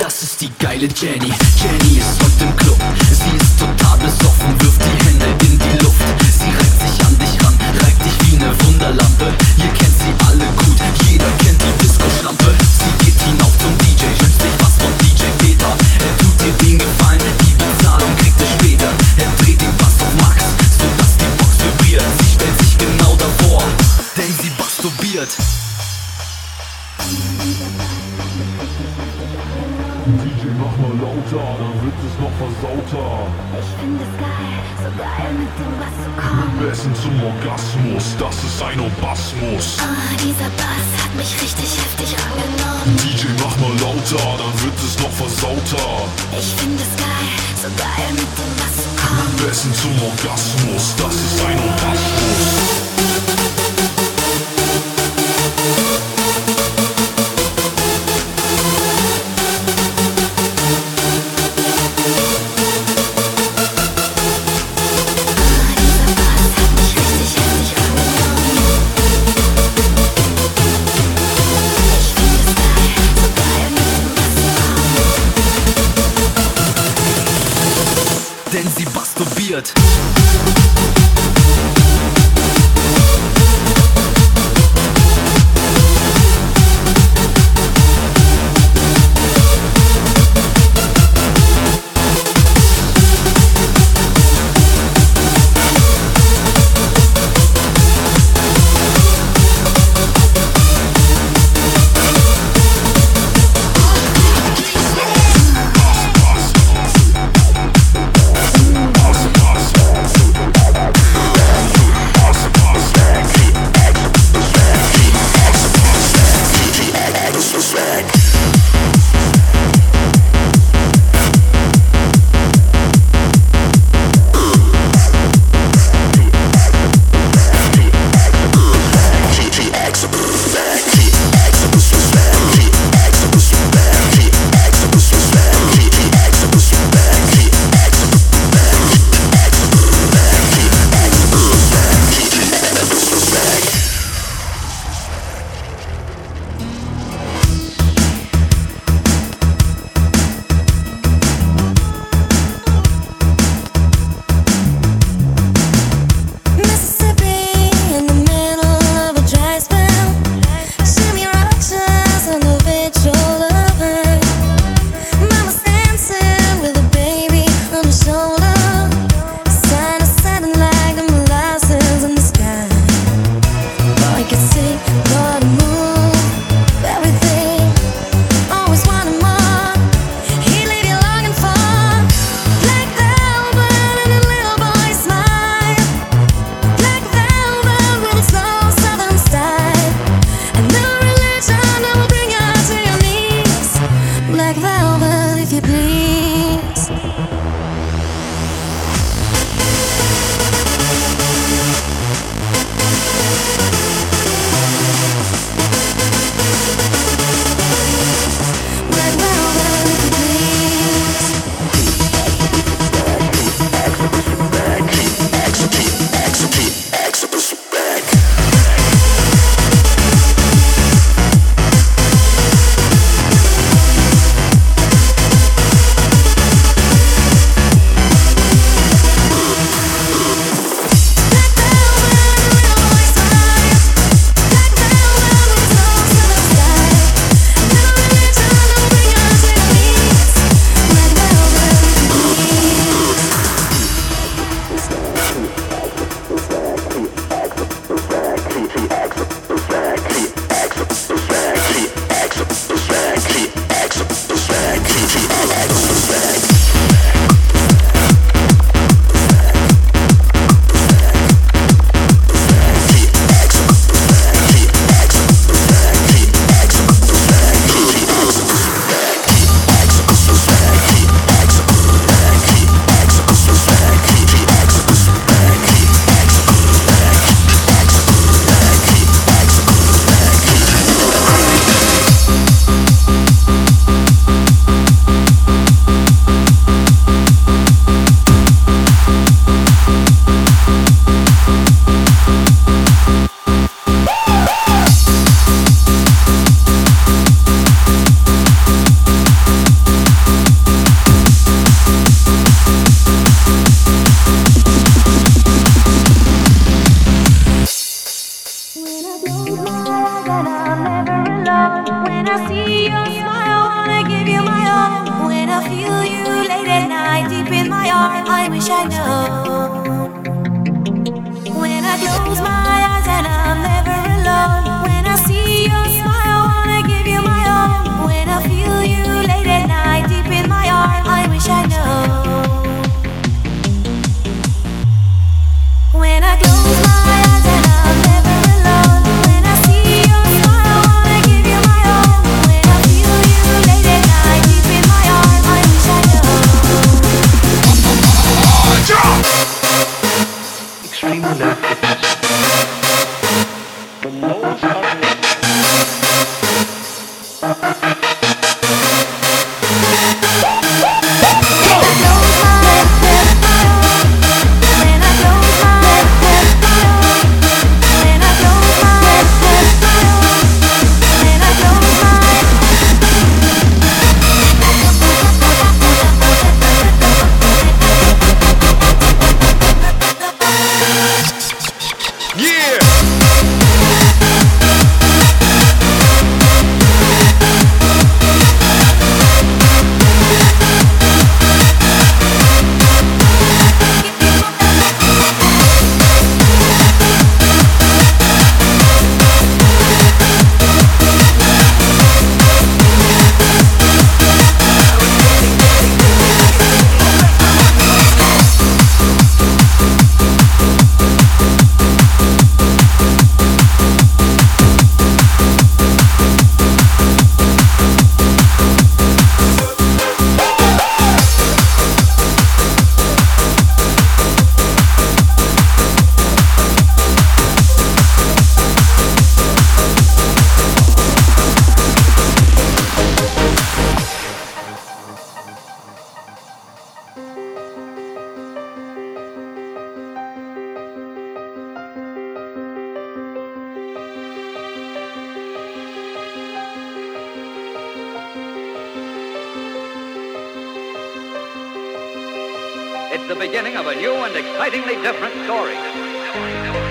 Das ist die geile Jenny. Jenny ist heute im Club. Sie ist total besoffen, wirft die Hände in die Luft. Sie reibt sich an dich ran, reibt dich wie eine Wunderlampe. Ihr kennt sie alle gut, jeder kennt die Disco-Schlampe. Sie geht hinauf zum DJ, wünscht sich was von DJ Peter. Er tut dir den Gefallen, die Bezahlung kriegt er später. Er dreht den Bass auf Max, sodass die Box vibriert. Sie stellt sich genau davor, denn sie masturbiert. Lauter, dann wird es noch versauter. Ich finde es geil, so geil mit dem Bass zu kommen. Besten zum Orgasmus, das ist ein Orgasmus. Ah, dieser Bass hat mich richtig heftig angenommen. DJ, mach mal lauter, dann wird es noch versauter. Ich finde es geil, so geil mit dem Bass zu kommen. Besten zum Orgasmus, das ist ein Orgasmus. The beginning of a new and excitingly different story.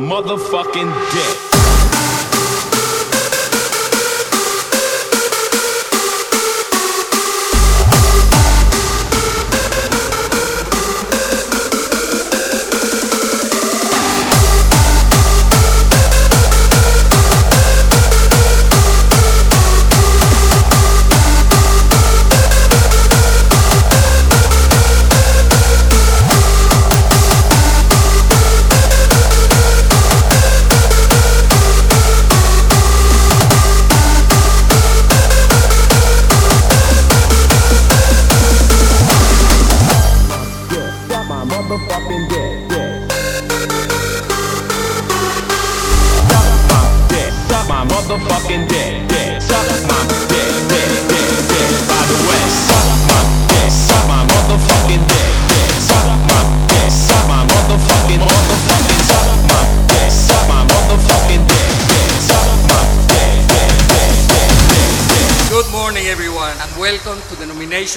Motherfucking dick.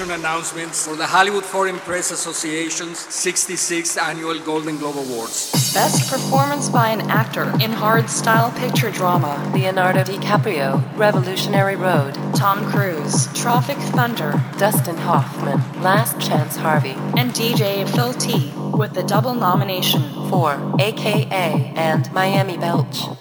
Announcements for the Hollywood Foreign Press Association's 66th Annual Golden Globe Awards. Best performance by an actor in hard style picture drama. Leonardo DiCaprio, Revolutionary Road, Tom Cruise, Tropic Thunder, Dustin Hoffman, Last Chance Harvey, and DJ Phil T with the double nomination. For AKA and Miami Belch.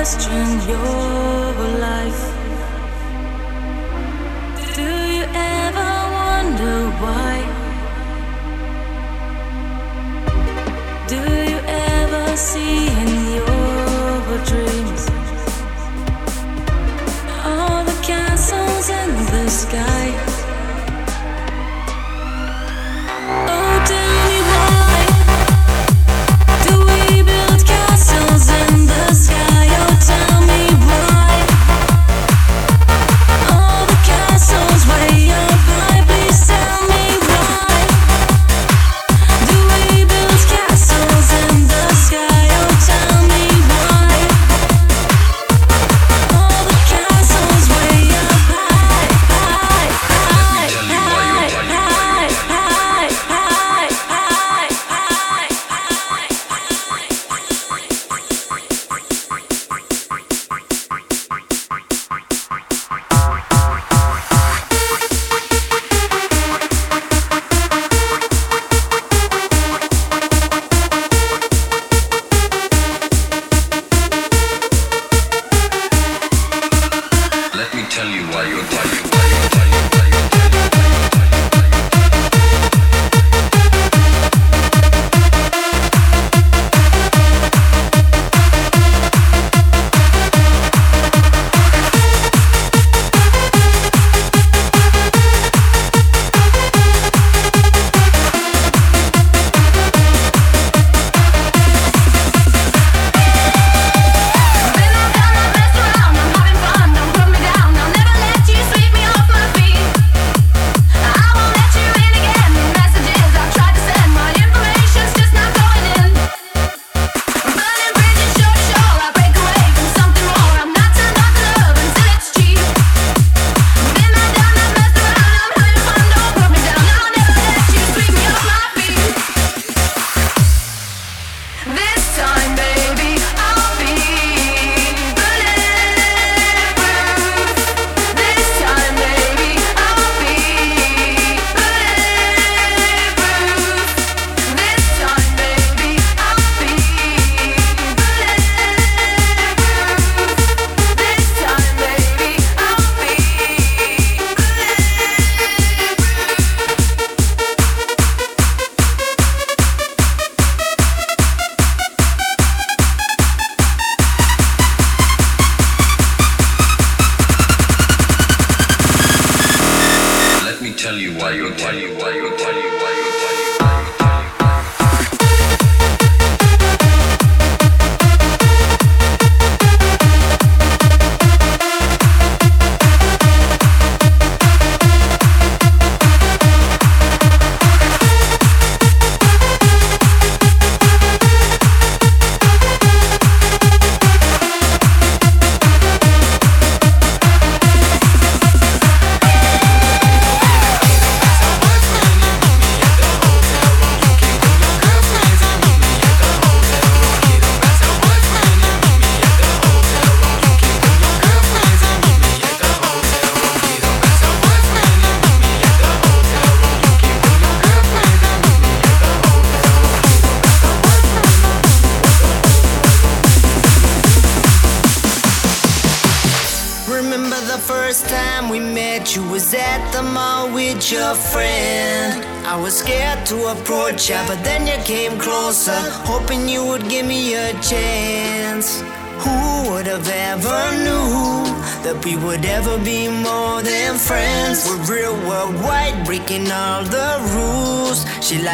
question your life.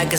Like a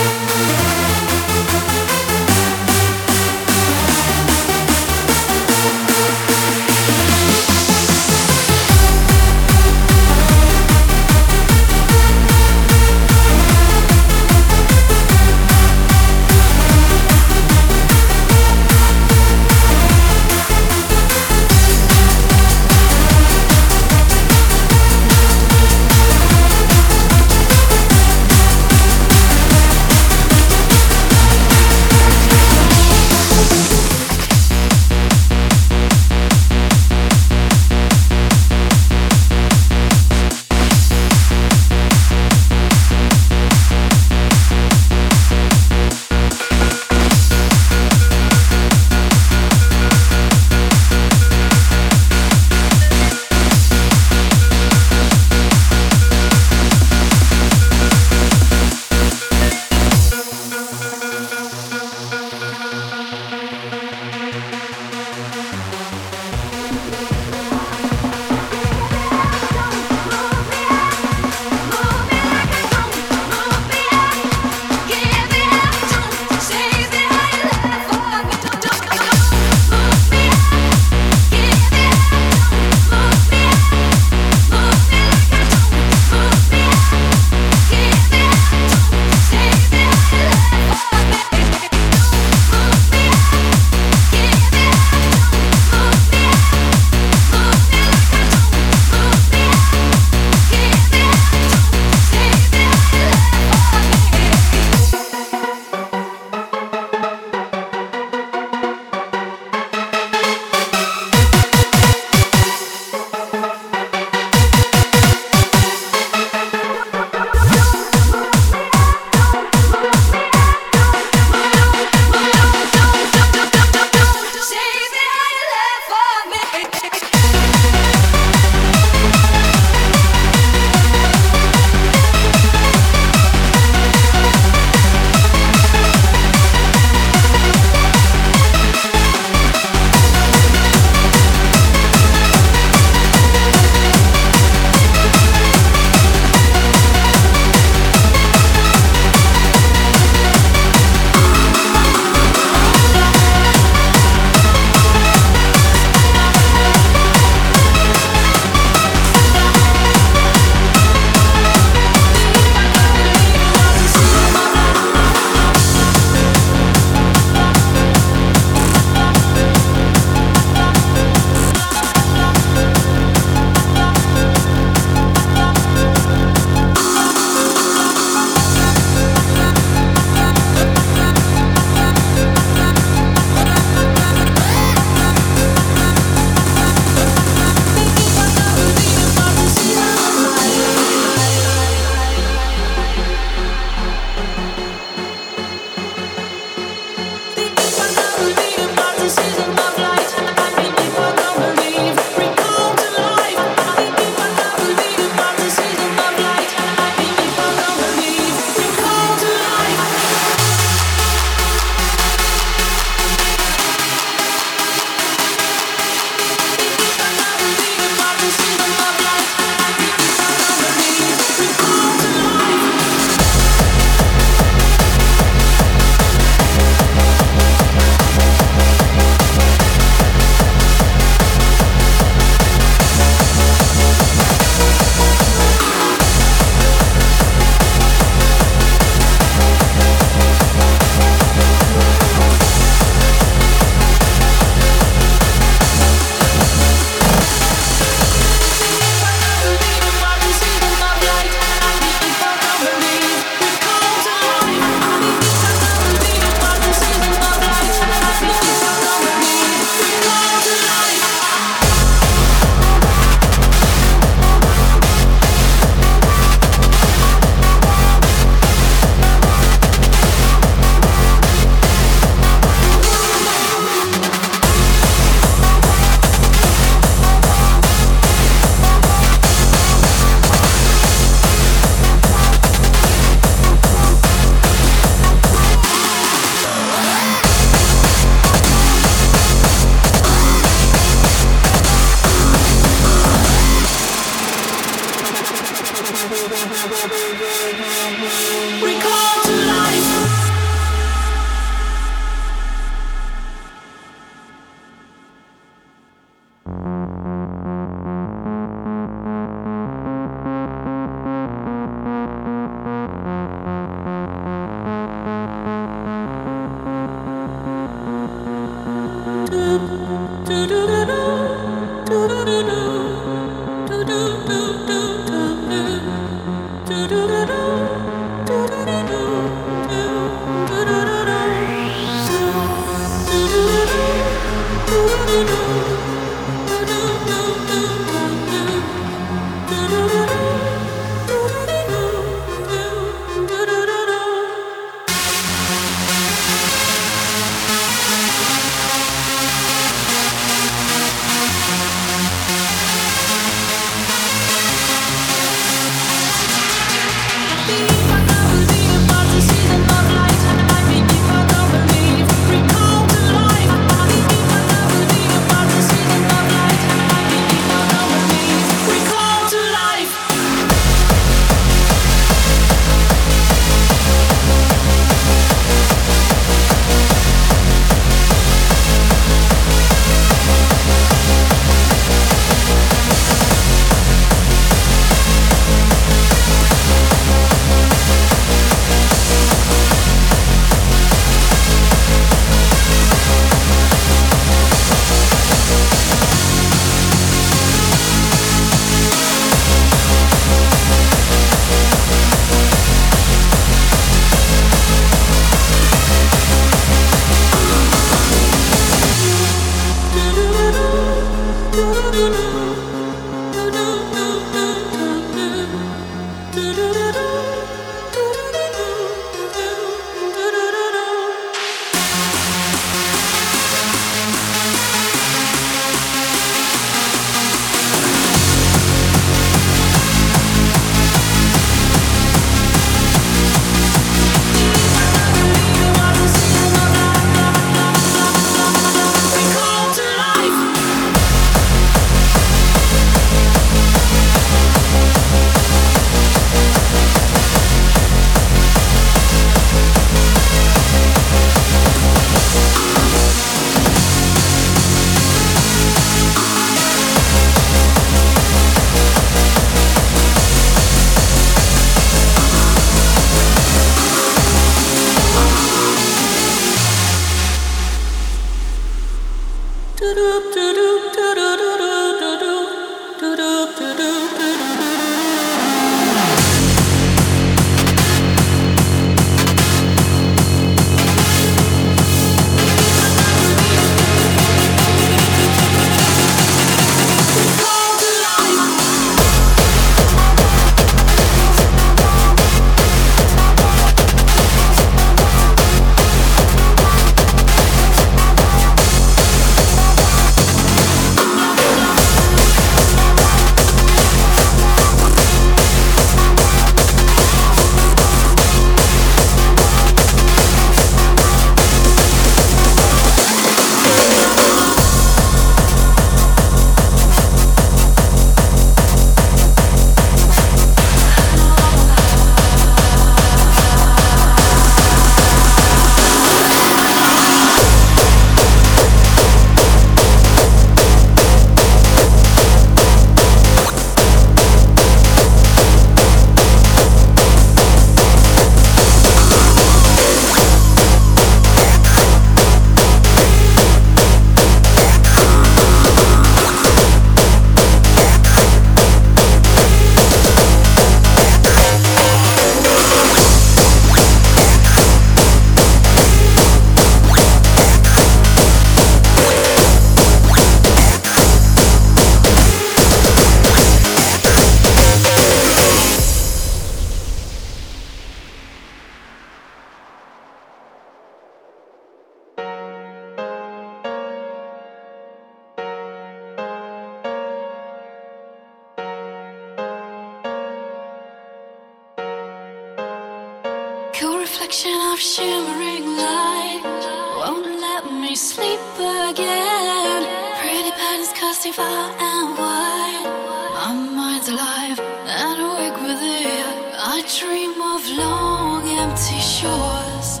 dream of long empty shores.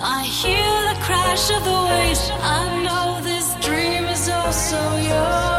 I hear the crash of the waves. I know this dream is also yours.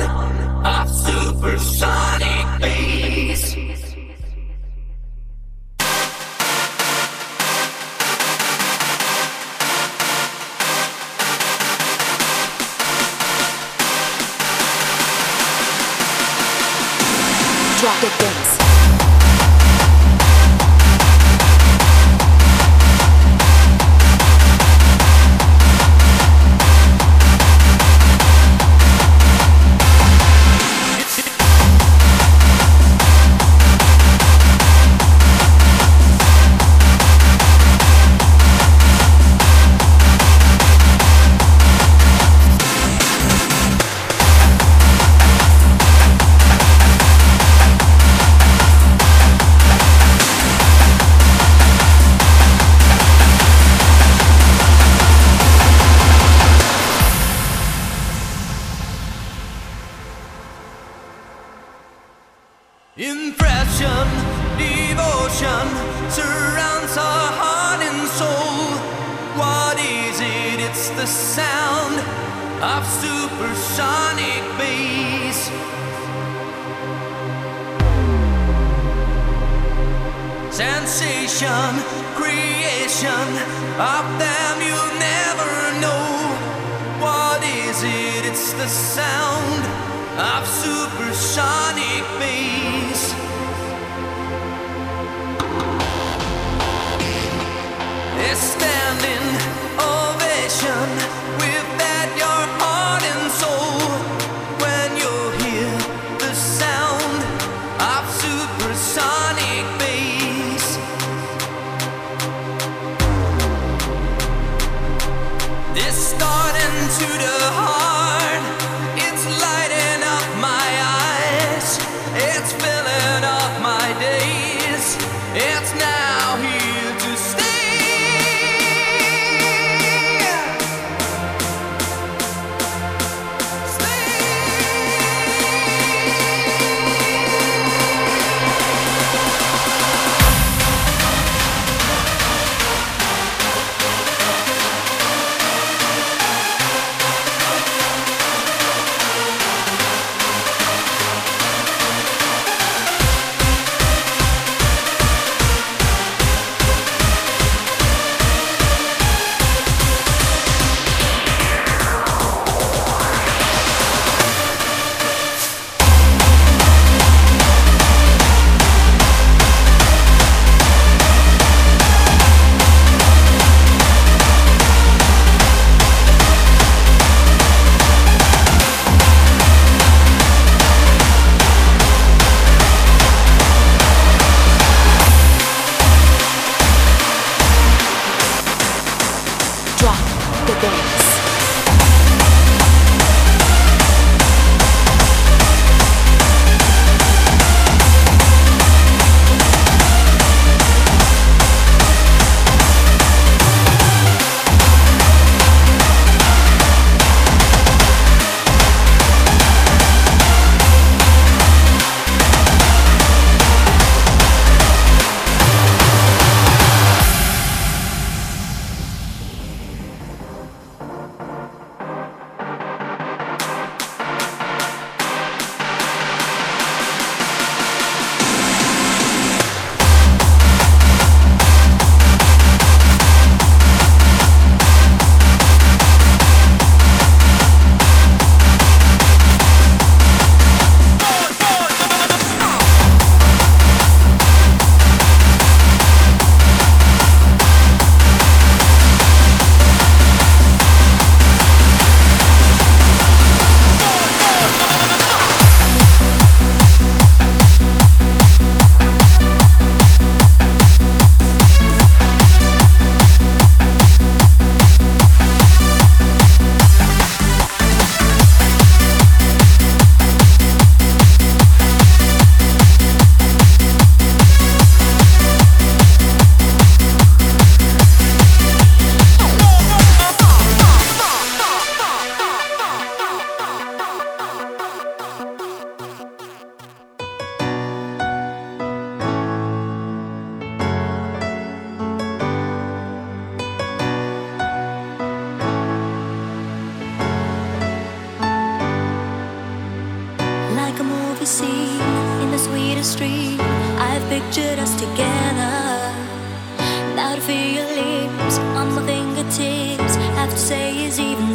on a supersonic bass. like a movie scene in the sweetest dream. I've pictured us together. Now to feel your lips on my fingertips. Have to say is even.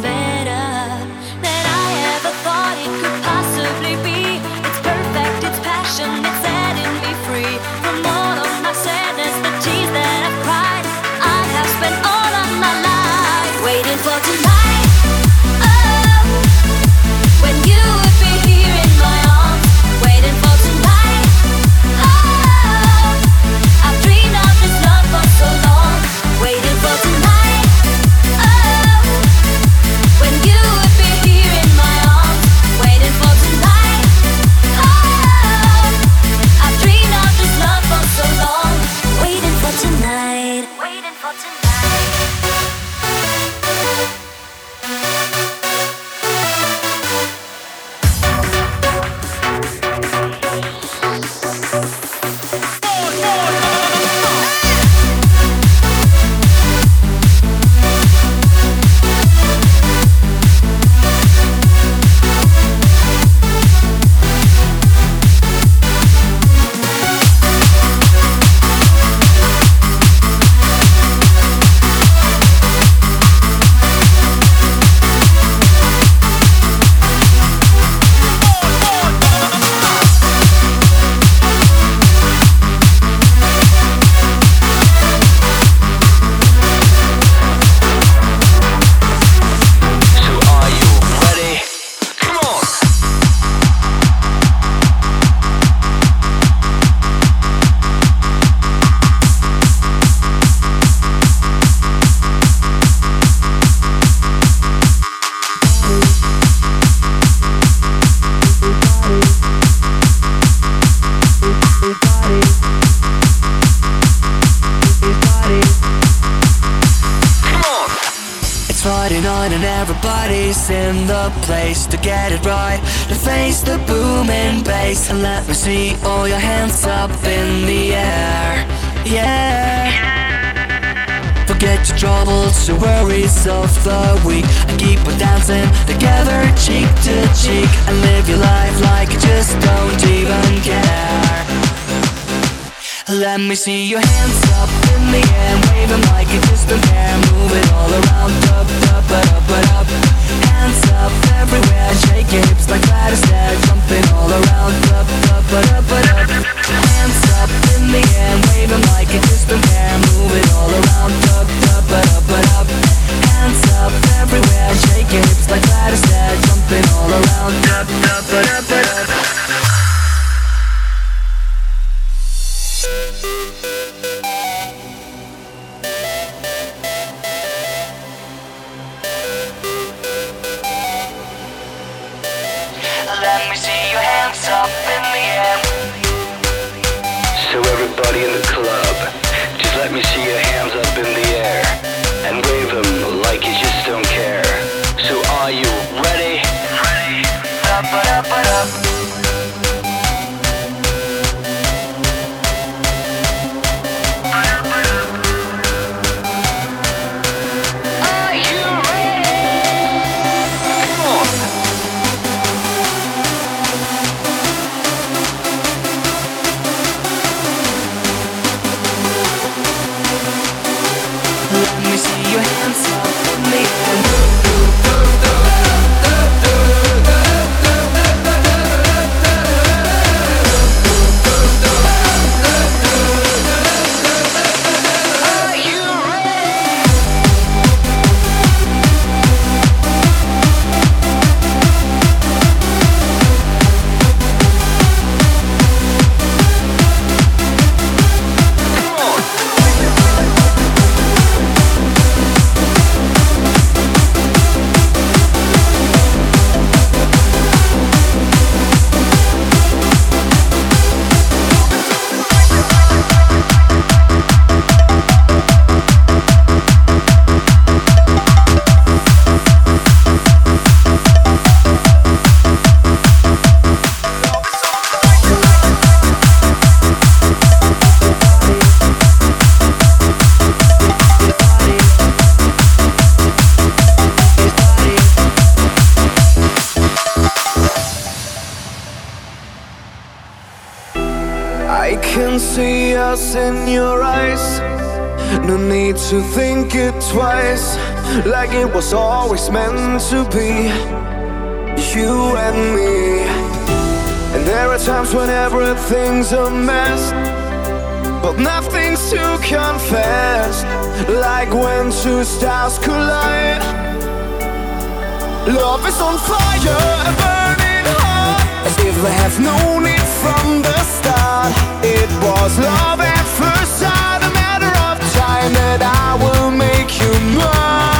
Cheek, and live your life like you just don't even care. Let me see your hands up in the air, wave 'em like you just don't care. Move it all around, up, up, up, up, up. Hands up everywhere, shake hips like Gladys there, jumping all around, up, up, up, up, up. Hands up in the air, wave 'em like don't care. Move it all around, up, up, up, up, up. Hands up everywhere, shake hips like Gladys there, jumping all around, up, up, up, up, up, So everybody in the club, just let me see your hands up in the air. And can see us in your eyes. No need to think it twice Like it was always meant to be. You and me. And there are times when everything's a mess But nothing's to confess Like when two stars collide. Love is on fire if I have known it from the start. It was love at first sight, a matter of time that I will make you mine.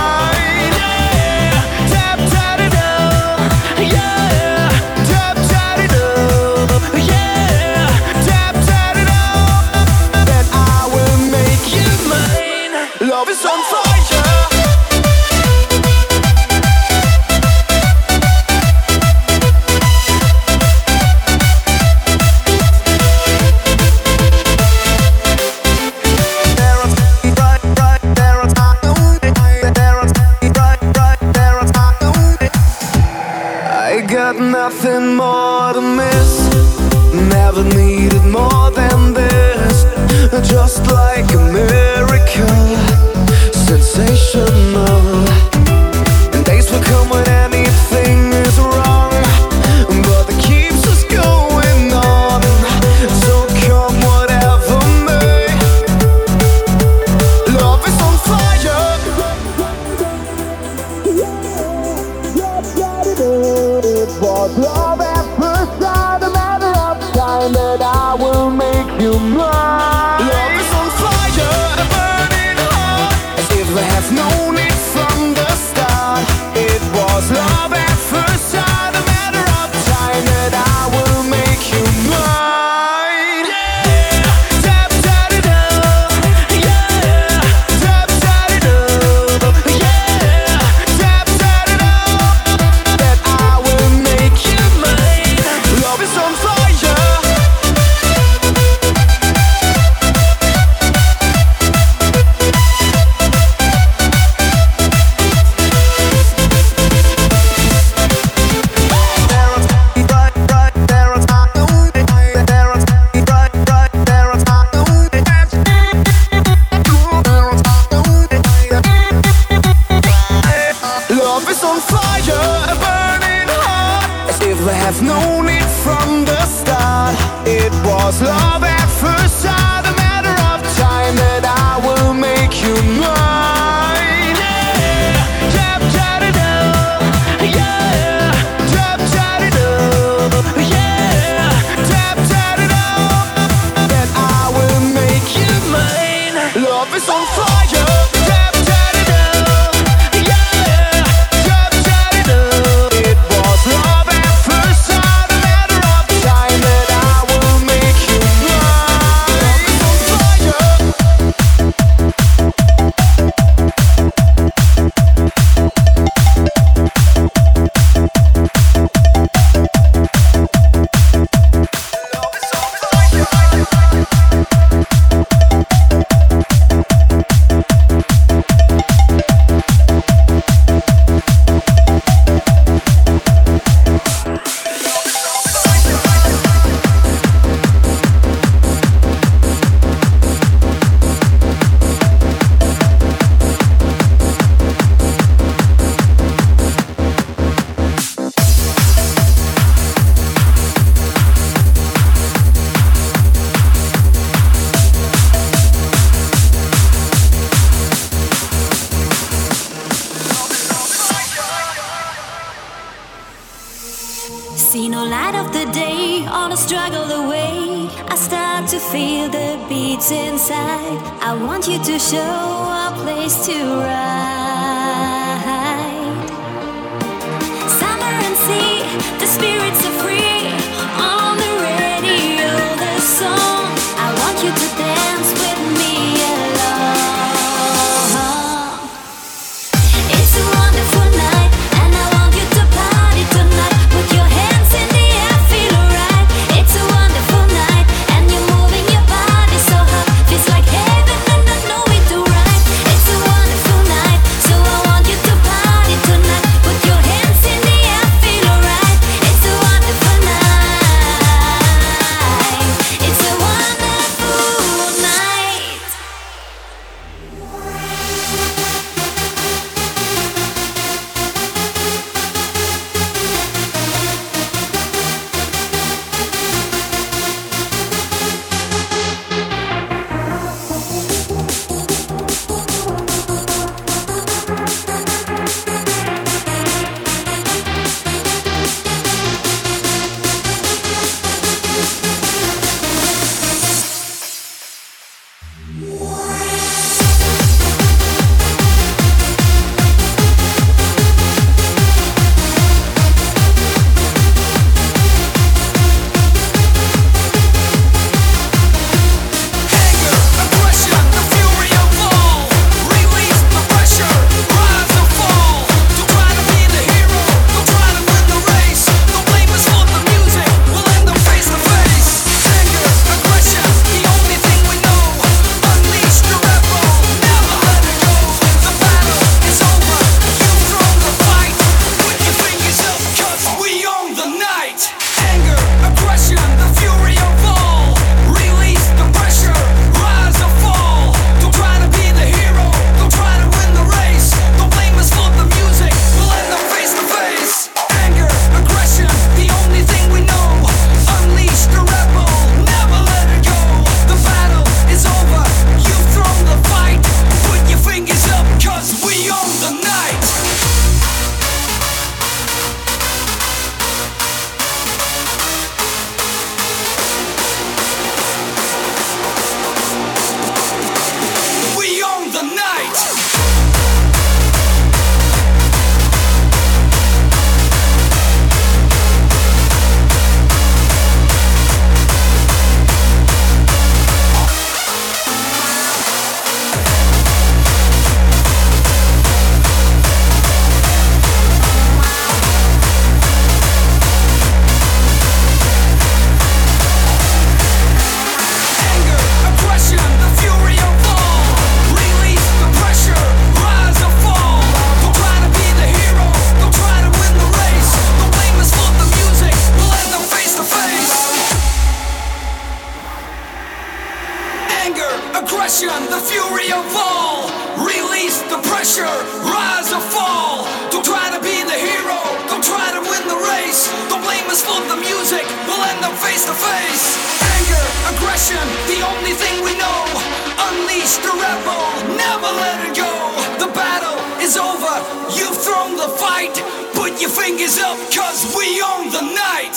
Fight. Put your fingers up, cause we own the night.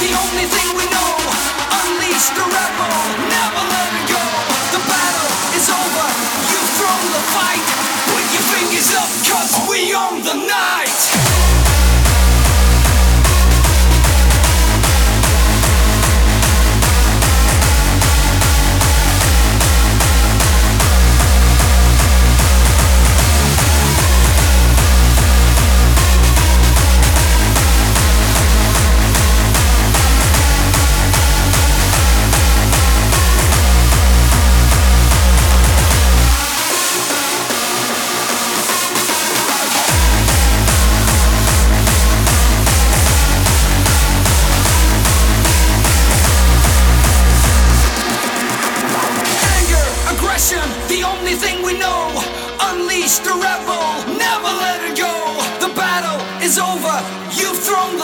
The only thing we know. Unleash the rebel, never let it go. The battle is over, you've thrown the fight. Put your fingers up, cause we own the night.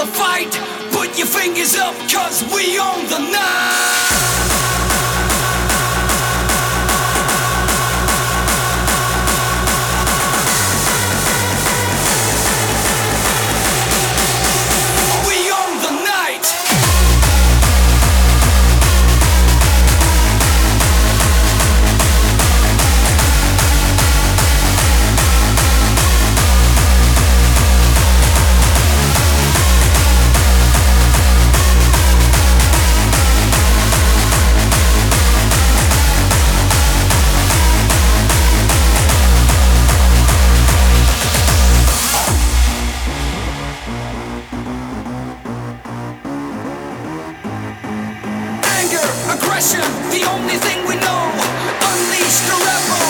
The fight. Put your fingers up, cause we own the night. passion, the only thing we know. Unleash the rebel.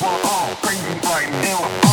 Thank